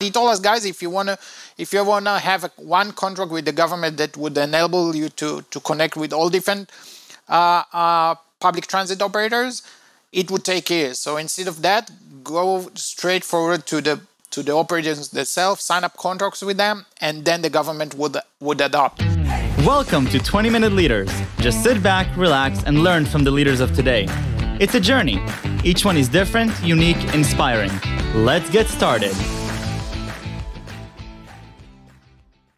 He told us, guys, if you wanna, if you wanna have a, one contract with the government that would enable you to to connect with all different uh, uh, public transit operators, it would take years. So instead of that, go straight forward to the to the operators themselves, sign up contracts with them, and then the government would would adopt. Welcome to 20 Minute Leaders. Just sit back, relax, and learn from the leaders of today. It's a journey. Each one is different, unique, inspiring. Let's get started.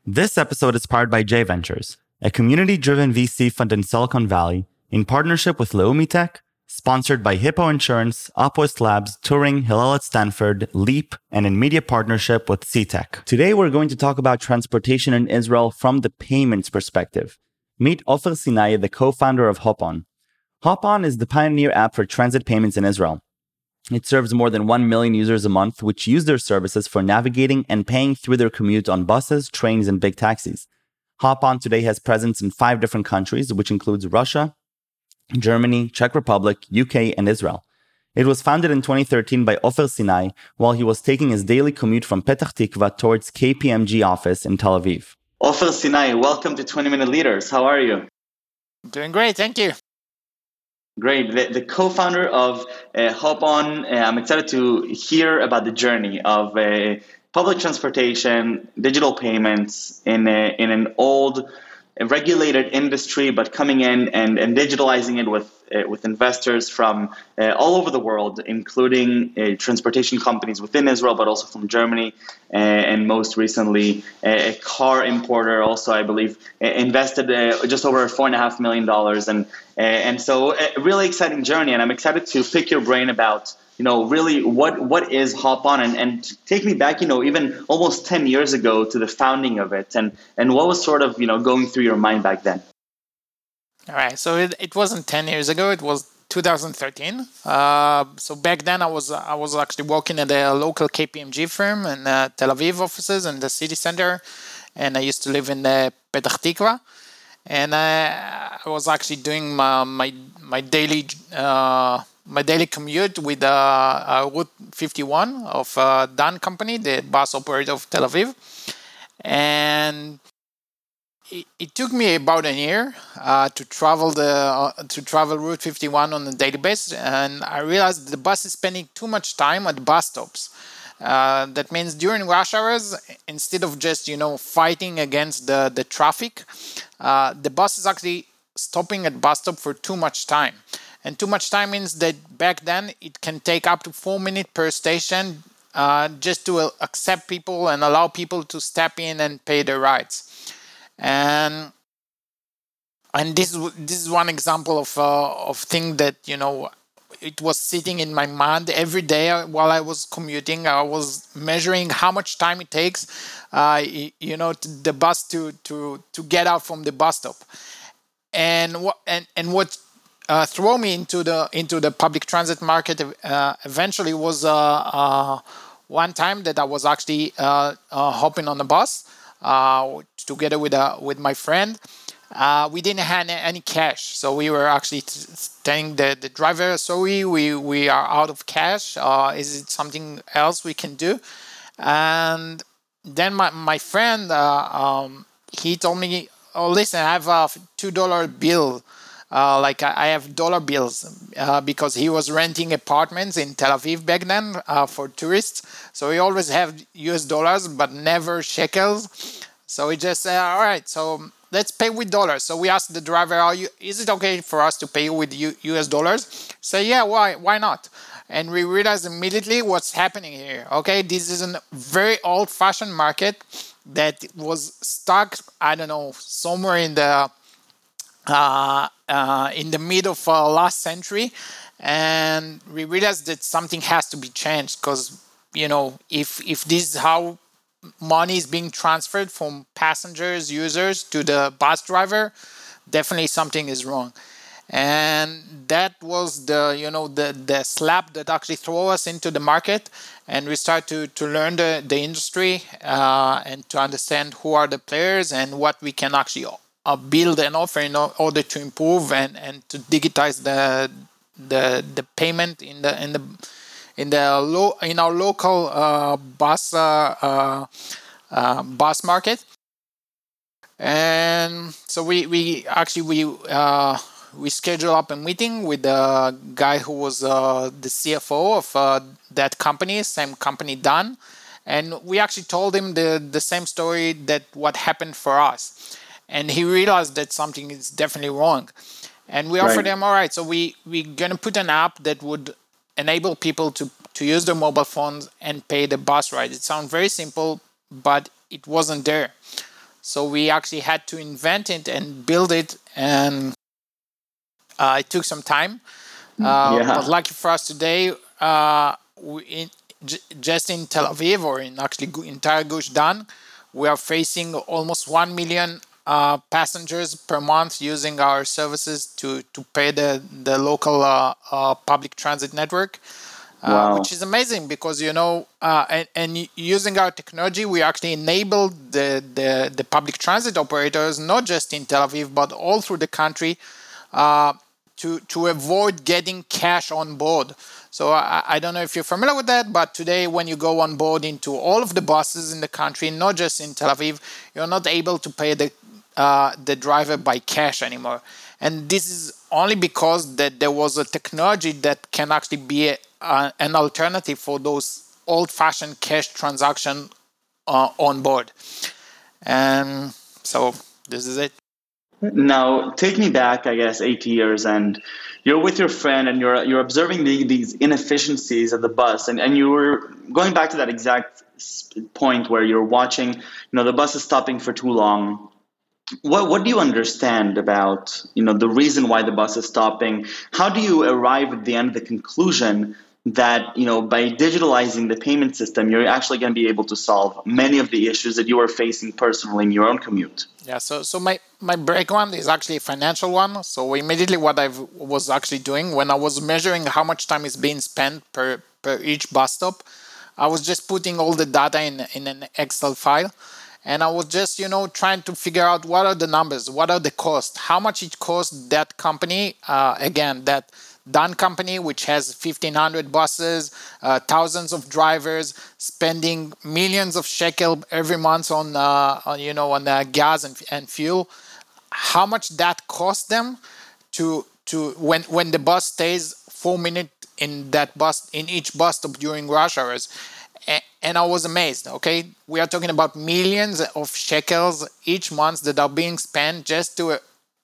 This episode is powered by J Ventures, a community driven VC fund in Silicon Valley in partnership with Leumi Tech, sponsored by Hippo Insurance, Upwest Labs, Turing, Hillel at Stanford, Leap, and in media partnership with CTech. Today, we're going to talk about transportation in Israel from the payments perspective. Meet Ofer Sinai, the co founder of Hopon. Hopon is the pioneer app for transit payments in Israel. It serves more than 1 million users a month, which use their services for navigating and paying through their commute on buses, trains, and big taxis. Hopon today has presence in five different countries, which includes Russia, Germany, Czech Republic, UK, and Israel. It was founded in 2013 by Ofer Sinai while he was taking his daily commute from Petah Tikva towards KPMG office in Tel Aviv. Ofer Sinai, welcome to 20 Minute Leaders. How are you? Doing great, thank you. Great. The, the co-founder of uh, Hopon, uh, I'm excited to hear about the journey of uh, public transportation, digital payments in, a, in an old regulated industry, but coming in and, and digitalizing it with uh, with investors from uh, all over the world, including uh, transportation companies within Israel, but also from Germany, uh, and most recently a car importer. Also, I believe uh, invested uh, just over four and a half million dollars, and and so a really exciting journey. And I'm excited to pick your brain about you know, really what what is Hopon and, and take me back, you know, even almost 10 years ago to the founding of it and and what was sort of, you know, going through your mind back then? All right. So it, it wasn't 10 years ago, it was 2013. Uh, so back then I was I was actually working at a local KPMG firm in uh, Tel Aviv offices in the city center and I used to live in uh, Petah Tikva and I, I was actually doing my my, my daily uh, my daily commute with uh, uh, Route 51 of uh, Dan Company, the bus operator of Tel Aviv. And it, it took me about a year uh, to travel the uh, to travel Route 51 on daily basis, and I realized the bus is spending too much time at bus stops. Uh, that means during rush hours, instead of just you know fighting against the the traffic, the bus is actually stopping at bus stop for too much time. And too much time means that back then it can take up to four minutes per station uh, just to uh, accept people and allow people to step in and pay their rides. And and this is this is one example of uh, of thing that you know it was sitting in my mind every day while I was commuting. I was measuring how much time it takes, uh, you know, the bus to to to get out from the bus stop. And what and and what uh, throw me into the into the public transit market uh, eventually was uh, uh one time that I was actually uh, uh, hopping on the bus together with with my friend. we didn't have any cash, so we were actually telling the, the driver, "Sorry, we we are out of cash. is it something else we can do?" And then my my friend um, he told me, "Oh, listen, I have a two dollar bill." Uh, like I have dollar bills uh, because he was renting apartments in Tel Aviv back then uh, for tourists. So he always have US dollars but never shekels. So he just said, all right, so let's pay with dollars. So we asked the driver, Are you, is it okay for us to pay with U- US dollars? Say, yeah, why, why not? And we realized immediately what's happening here. Okay, this is a very old-fashioned market that was stuck, I don't know, somewhere in the in the mid of uh, last century, and we realized that something has to be changed because you know if if this is how money is being transferred from passengers users to the bus driver definitely something is wrong. And that was the you know the the slap that actually threw us into the market. And we start to to learn the the industry uh, and to understand who are the players and what we can actually uh, build an offer in order to improve and, and to digitize the the the payment in the in the in the lo- in our local uh, bus uh, uh, uh, bus market, and so we we actually we we schedule up a meeting with the guy who was uh, the CFO of uh, that company, same company Dan, and we actually told him the the same story that what happened for us, and he realized that something is definitely wrong, and we right. offered him all right, so we we're gonna put an app that would enable people to to use their mobile phones and pay the bus ride. It sounds very simple, but it wasn't there. So we actually had to invent it and build it and uh, it took some time, mm, uh, yeah. but lucky for us today, uh, we in, j- just in Tel Aviv or in actually entire Gush Dan, we are facing almost one million uh, passengers per month using our services to to pay the the local uh, uh, public transit network. Wow. which is amazing because you know and, and using our technology we actually enable the, the the public transit operators not just in tel aviv but all through the country to, to avoid getting cash on board. So I, I, don't know if you're familiar with that, but today when you go on board into all of the buses in the country, not just in Tel Aviv, you're not able to pay the uh, the driver by cash anymore. And this is only because that there was a technology that can actually be a, uh, an alternative for those old-fashioned cash transaction uh, on board. And so this is it. Now, take me back, I guess, eight years, and you're with your friend, and you're you're observing the, these inefficiencies of the bus, and, and you were going back to that exact point where you're watching, you know, the bus is stopping for too long. What what do you understand about, you know, the reason why the bus is stopping? How do you arrive at the end of the conclusion that you know by digitalizing the payment system you're actually going to be able to solve many of the issues that you are facing personally in your own commute? Yeah so so my my background is actually a financial one. So immediately what i was actually doing when i was measuring how much time is being spent per per each bus stop i was just putting all the data in in an excel file and i was just you know trying to figure out what are the numbers what are the costs how much it costs that company uh, again that Dan company, which has 1,500 buses, uh, thousands of drivers, spending millions of shekel every month on, uh, on you know, on uh, gas and, and fuel. How much that costs them to to when when the bus stays four minutes in that bus in each bus stop during rush hours and I was amazed. Okay, we are talking about millions of shekels each month that are being spent just to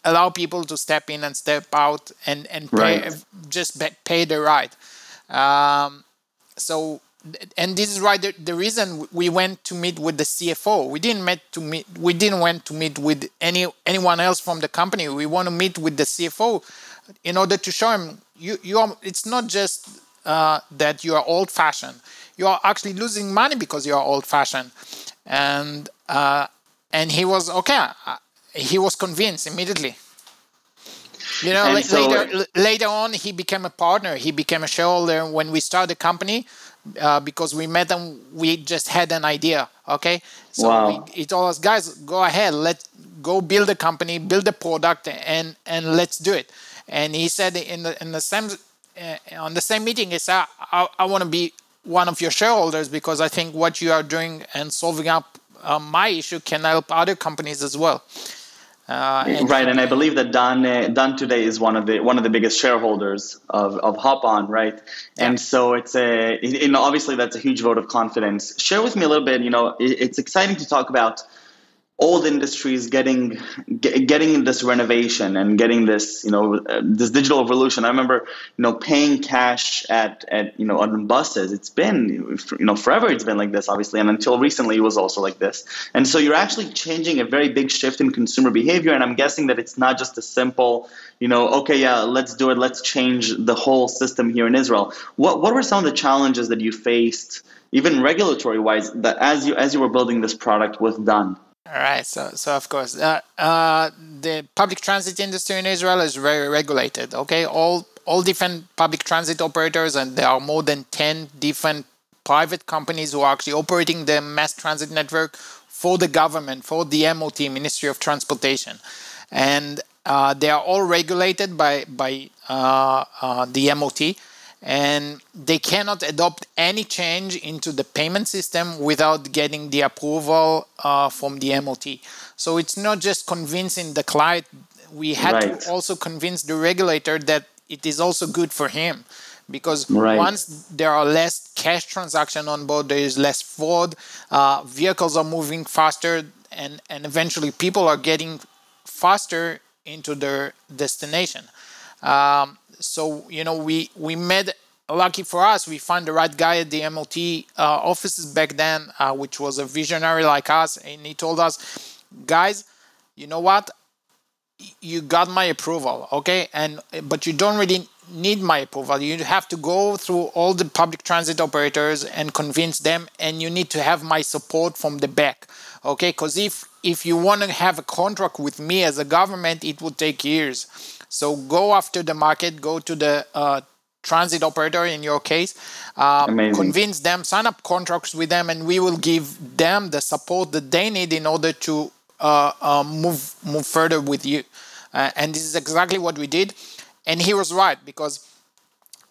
allow people to step in and step out and and pay, right. just pay the ride. Um, so and this is right the, the, reason we went to meet with the CFO. We didn't meet to meet we didn't went to meet with any anyone else from the company. We want to meet with the CFO in order to show him you you are it's not just uh, that you are old fashioned. You are actually losing money because you are old fashioned. And uh, and he was okay he was convinced immediately. You know, la- so, later later on, he became a partner. He became a shareholder when we started the company uh, because we met them, We just had an idea. Okay, so wow. we, he told us, guys, go ahead, let's go build a company, build a product, and and let's do it. And he said in the in the same uh, on the same meeting, he said, I, I want to be one of your shareholders because I think what you are doing and solving up uh, my issue can help other companies as well. Uh, and right, and I believe that Dan uh, Dan today is one of the one of the biggest shareholders of, of Hopon, right? Yeah. And so it's a you know obviously that's a huge vote of confidence. Share with me a little bit. You know, it's exciting to talk about old industries getting getting this renovation and getting this you know uh, this digital revolution. I remember you know paying cash at at you know on buses. It's been you know forever it's been like this obviously and until recently it was also like this. And so you're actually changing a very big shift in consumer behavior and i'm guessing that it's not just a simple you know okay yeah let's do it let's change the whole system here in israel. What what were some of the challenges that you faced even regulatory wise that as you as you were building this product with Dan all right, so so of course, uh, uh, the public transit industry in Israel is very regulated. Okay, all all different public transit operators, and there are more than ten different private companies who are actually operating the mass transit network for the government, for the MOT, Ministry of Transportation, and uh, they are all regulated by by uh, uh, the MOT and they cannot adopt any change into the payment system without getting the approval uh, from the MOT. So it's not just convincing the client, we had right. to also convince the regulator that it is also good for him because right. once there are less cash transaction on board there is less fraud uh, vehicles are moving faster and and eventually people are getting faster into their destination um, so you know we we made lucky for us we found the right guy at the MOT uh, offices back then uh, which was a visionary like us. And he told us guys you know what? You got my approval okay? And but you don't really need my approval. You have to go through all the public transit operators and convince them and you need to have my support from the back okay because if if you want to have a contract with me as a government it would take years so go after the market go to the uh, transit operator in your case uh, convince them sign up contracts with them and we will give them the support that they need in order to uh, uh, move move further with you. Uh, and this is exactly what we did. And he was right because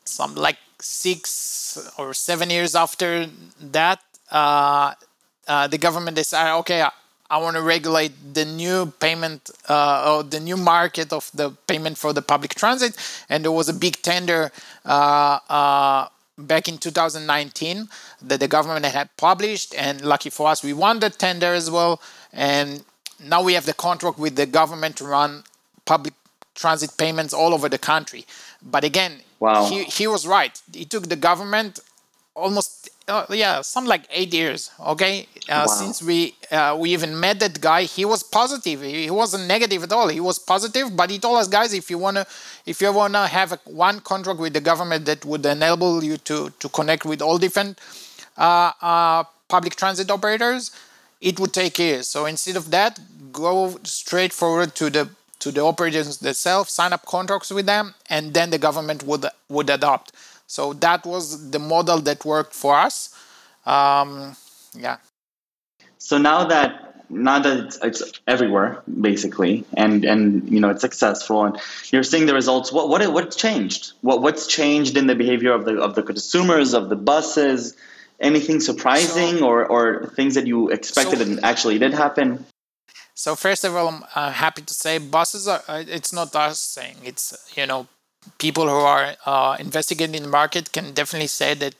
some like six or seven years after that, uh, uh, the government decided, okay, I, I want to regulate the new payment or the new market of the payment for the public transit. And there was a big tender back in 2019 that the government had published and lucky for us we won the tender as well and now we have the contract with the government to run public transit payments all over the country. But again, wow. he, he was right. He took the government almost uh, yeah some like eight years okay uh, wow. since we uh, we even met that guy he was positive he, he, wasn't negative at all he was positive but he told us guys if you want to if you want to have a, one contract with the government that would enable you to to connect with all different uh, uh, public transit operators it would take years. So instead of that, go straight forward to the to the operators themselves, sign up contracts with them, and then the government would would adopt. So that was the model that worked for us. Um, yeah. So now that now that it's, it's, everywhere basically, and and you know it's successful, and you're seeing the results. What what what changed? What what's changed in the behavior of the of the consumers of the buses? anything surprising so, or, or things that you expected so, and actually did happen? So first of all, I'm uh, happy to say buses are. Uh, it's not us saying. It's you know people who are uh, investigating the market can definitely say that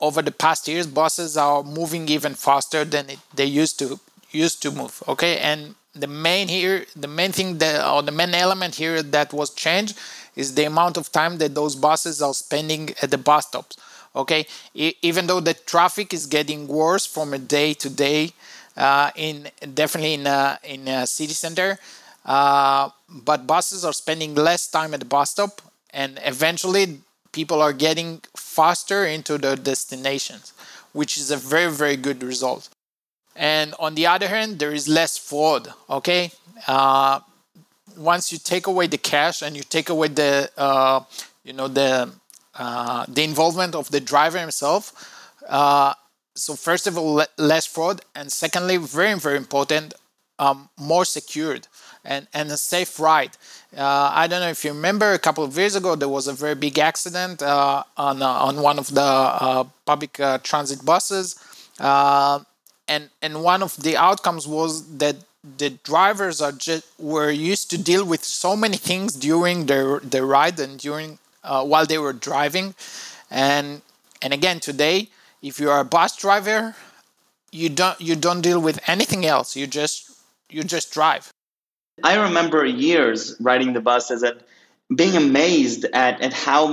over the past years, buses are moving even faster than it, they used to used to move. Okay, and the main here, the main thing that or the main element here that was changed is the amount of time that those buses are spending at the bus stops okay e- even though the traffic is getting worse from a day to day uh, in definitely in a, in a city center uh, but buses are spending less time at the bus stop and eventually people are getting faster into their destinations which is a very very good result and on the other hand there is less fraud okay uh, once you take away the cash and you take away the uh, you know the uh, the involvement of the driver himself. Uh, so first of all, less fraud, and secondly, very very important, um, more secured and and a safe ride. Uh, I don't know if you remember a couple of years ago there was a very big accident uh, on uh, on one of the public transit buses, and and one of the outcomes was that the drivers are just were used to deal with so many things during their the ride and during uh, while they were driving. And and again today, if you are a bus driver, you don't you don't deal with anything else. You just you just drive. I remember years riding the buses and being amazed at, at how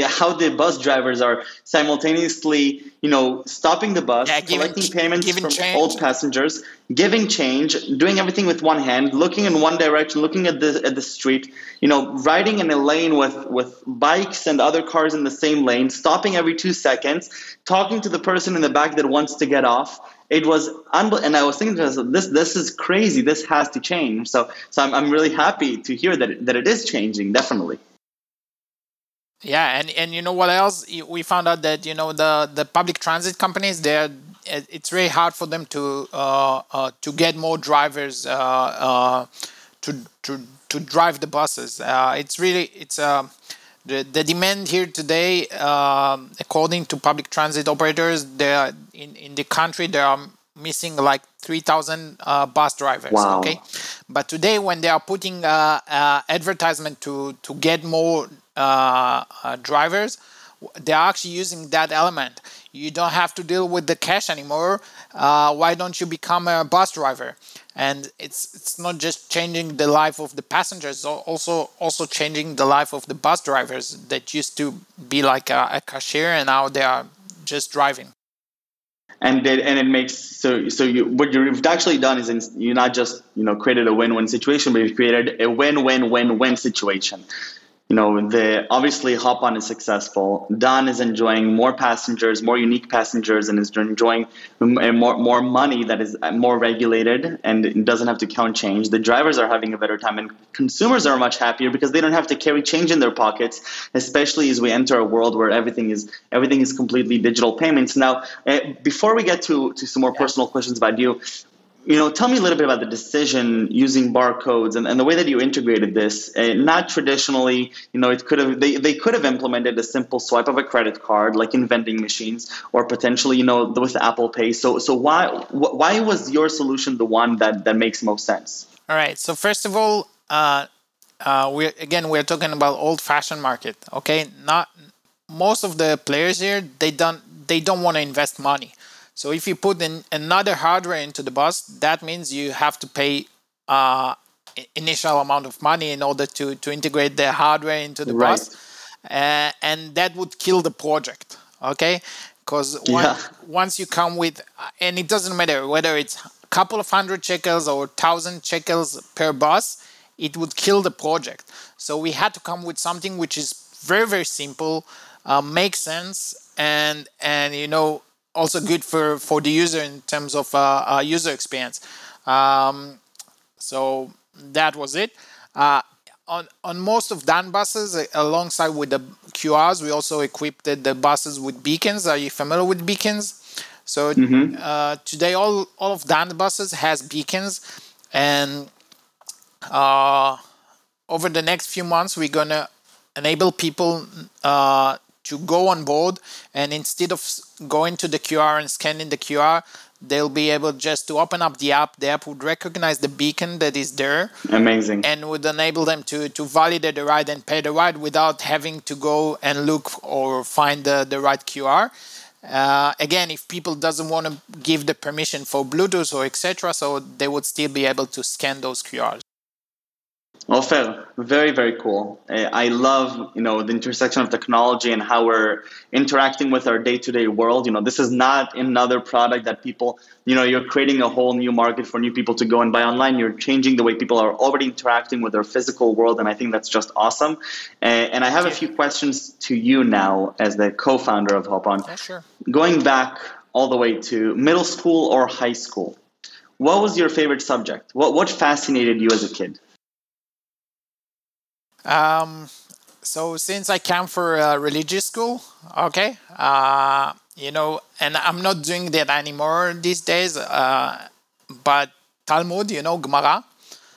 how the bus drivers are simultaneously you know stopping the bus yeah, giving, collecting payments from change. old passengers giving change doing everything with one hand looking in one direction looking at the at the street you know riding in a lane with with bikes and other cars in the same lane stopping every 2 seconds talking to the person in the back that wants to get off it was unbel- and I was thinking to myself, this this is crazy. This has to change. So so I'm I'm really happy to hear that it, that it is changing. Definitely. Yeah, and and you know what else? We found out that you know the the public transit companies they're it's very hard for them to uh, uh, to get more drivers uh, uh to to to drive the buses. Uh, it's really it's uh, the, the demand here today, um, according to public transit operators, there in, in the country there are missing like 3,000 uh, bus drivers. Wow. Okay, but today when they are putting uh, uh, advertisement to to get more uh, uh, drivers, they are actually using that element. You don't have to deal with the cash anymore. Uh, why don't you become a bus driver? And it's it's not just changing the life of the passengers, also also changing the life of the bus drivers that used to be like a, a cashier and now they are just driving and it, and it makes so so you what you've actually done is in, you not just you know created a win-win situation but you've created a win-win-win-win situation you know, the obviously Hopon is successful. Dan is enjoying more passengers, more unique passengers, and is enjoying more more money that is more regulated and doesn't have to count change. The drivers are having a better time, and consumers are much happier because they don't have to carry change in their pockets, especially as we enter a world where everything is everything is completely digital payments. Now, uh, before we get to to some more personal questions about you, you know, tell me a little bit about the decision using barcodes and, and the way that you integrated this. Uh, not traditionally, you know, it could have they, they could have implemented a simple swipe of a credit card like in vending machines, or potentially, you know, with Apple Pay. So so why why was your solution the one that that makes most sense? All right. So first of all, uh, uh, we again we're talking about old-fashioned market. Okay, not most of the players here they don't they don't want to invest money so if you put in another hardware into the bus, that means you have to pay uh, initial amount of money in order to, to integrate the hardware into the right. bus. Uh, and that would kill the project, okay? Because yeah. once you come with, and it doesn't matter whether it's a couple of hundred shekels or thousand shekels per bus, it would kill the project. So we had to come with something which is very, very simple, uh, makes sense, and and you know also good for for the user in terms of uh, uh, user experience. Um, so that was it. Uh, on, on most of Dan buses, alongside with the QRs, we also equipped the buses with beacons. Are you familiar with beacons? So mm-hmm. uh, today, all, all of Dan buses has beacons, and uh, over the next few months, we're gonna enable people uh, to go on board and instead of going to the QR and scanning the QR, they'll be able just to open up the app. The app would recognize the beacon that is there. Amazing. And would enable them to, to validate the ride and pay the ride without having to go and look or find the, the right QR. Uh, again, if people doesn't want to give the permission for Bluetooth or etc., so they would still be able to scan those QRs. Ofer, very, very cool. Uh, I love, you know, the intersection of technology and how we're interacting with our day-to-day world. You know, this is not another product that people, you know, you're creating a whole new market for new people to go and buy online. You're changing the way people are already interacting with their physical world, and I think that's just awesome. Uh, and I have a few questions to you now as the co-founder of Hopon. Yeah, sure. Going back all the way to middle school or high school, what was your favorite subject? What, what fascinated you as a kid? Um, so since I came for a religious school, okay, uh, you know, and I'm not doing that anymore these days. Uh, but Talmud, you know, Gemara.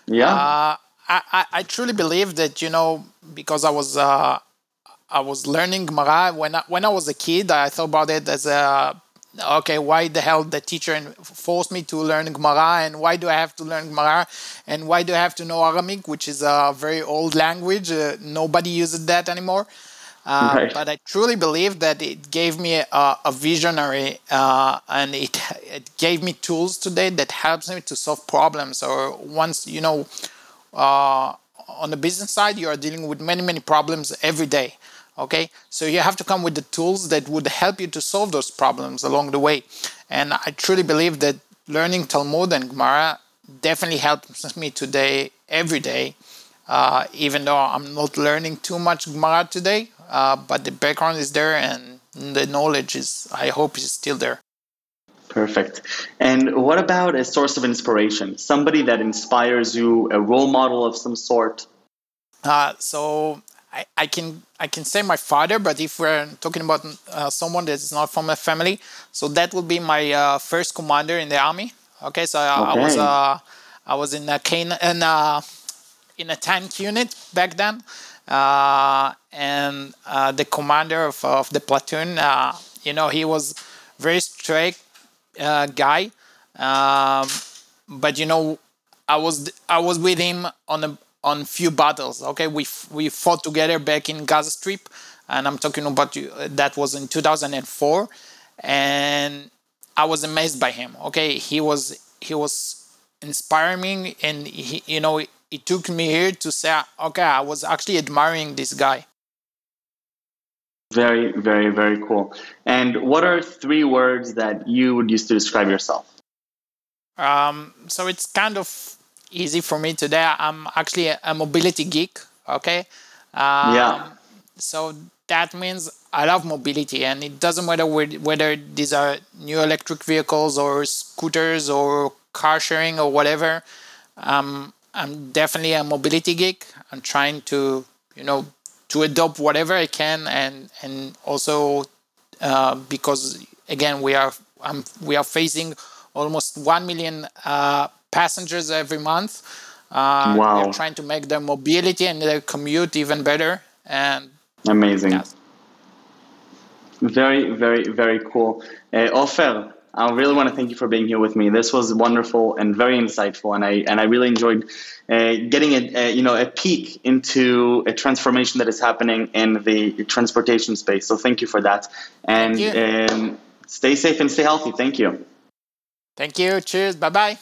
Yeah. Uh, I, I, I truly believe that you know because I was uh, I was learning Gemara when I, when I was a kid. I thought about it as a okay, why the hell the teacher forced me to learn Gemara, and why do I have to learn Gemara, and why do I have to know Aramaic, which is a very old language. Uh, nobody uses that anymore. Uh, right. But I truly believe that it gave me a, a visionary, uh, and it it gave me tools today that helps me to solve problems. Or once you know, uh, on the business side, you are dealing with many many problems every day okay so you have to come with the tools that would help you to solve those problems along the way and i truly believe that learning talmud and gemara definitely helps me today every day uh, even though i'm not learning too much gemara today uh, but the background is there and the knowledge is i hope is still there Perfect. And what about a source of inspiration? Somebody that inspires you, a role model of some sort? Uh, so I, I can I can say my father, but if we're talking about uh, someone that is not from a family, so that would be my uh, first commander in the army. Okay, so I, okay. I was uh, I was in a cane in a, in a tank unit back then, uh, and uh, the commander of, of the platoon. Uh, you know, he was very strict uh, guy, um, but you know, I was I was with him on a on few battles. Okay, we we fought together back in Gaza Strip, and I'm talking about that was in 2004, and I was amazed by him. Okay, he was he was inspiring me, and he you know it took me here to say, okay, I was actually admiring this guy. Very, very, very cool. And what are three words that you would use to describe yourself? Um, so it's kind of easy for me today. I'm actually a mobility geek. Okay. Um, yeah. So that means I love mobility, and it doesn't matter whether these are new electric vehicles or scooters or car sharing or whatever. Um, I'm definitely a mobility geek. I'm trying to, you know, to adopt whatever I can, and and also uh, because again we are um, we are facing almost one million uh, passengers every month. Uh, wow. They're trying to make their mobility and their commute even better. And amazing. Very, very, very cool. Uh, Ofer, I really want to thank you for being here with me. This was wonderful and very insightful, and I and I really enjoyed uh, getting a, a, you know a peek into a transformation that is happening in the transportation space. So thank you for that, and um, stay safe and stay healthy. Thank you. Thank you. Cheers. Bye bye.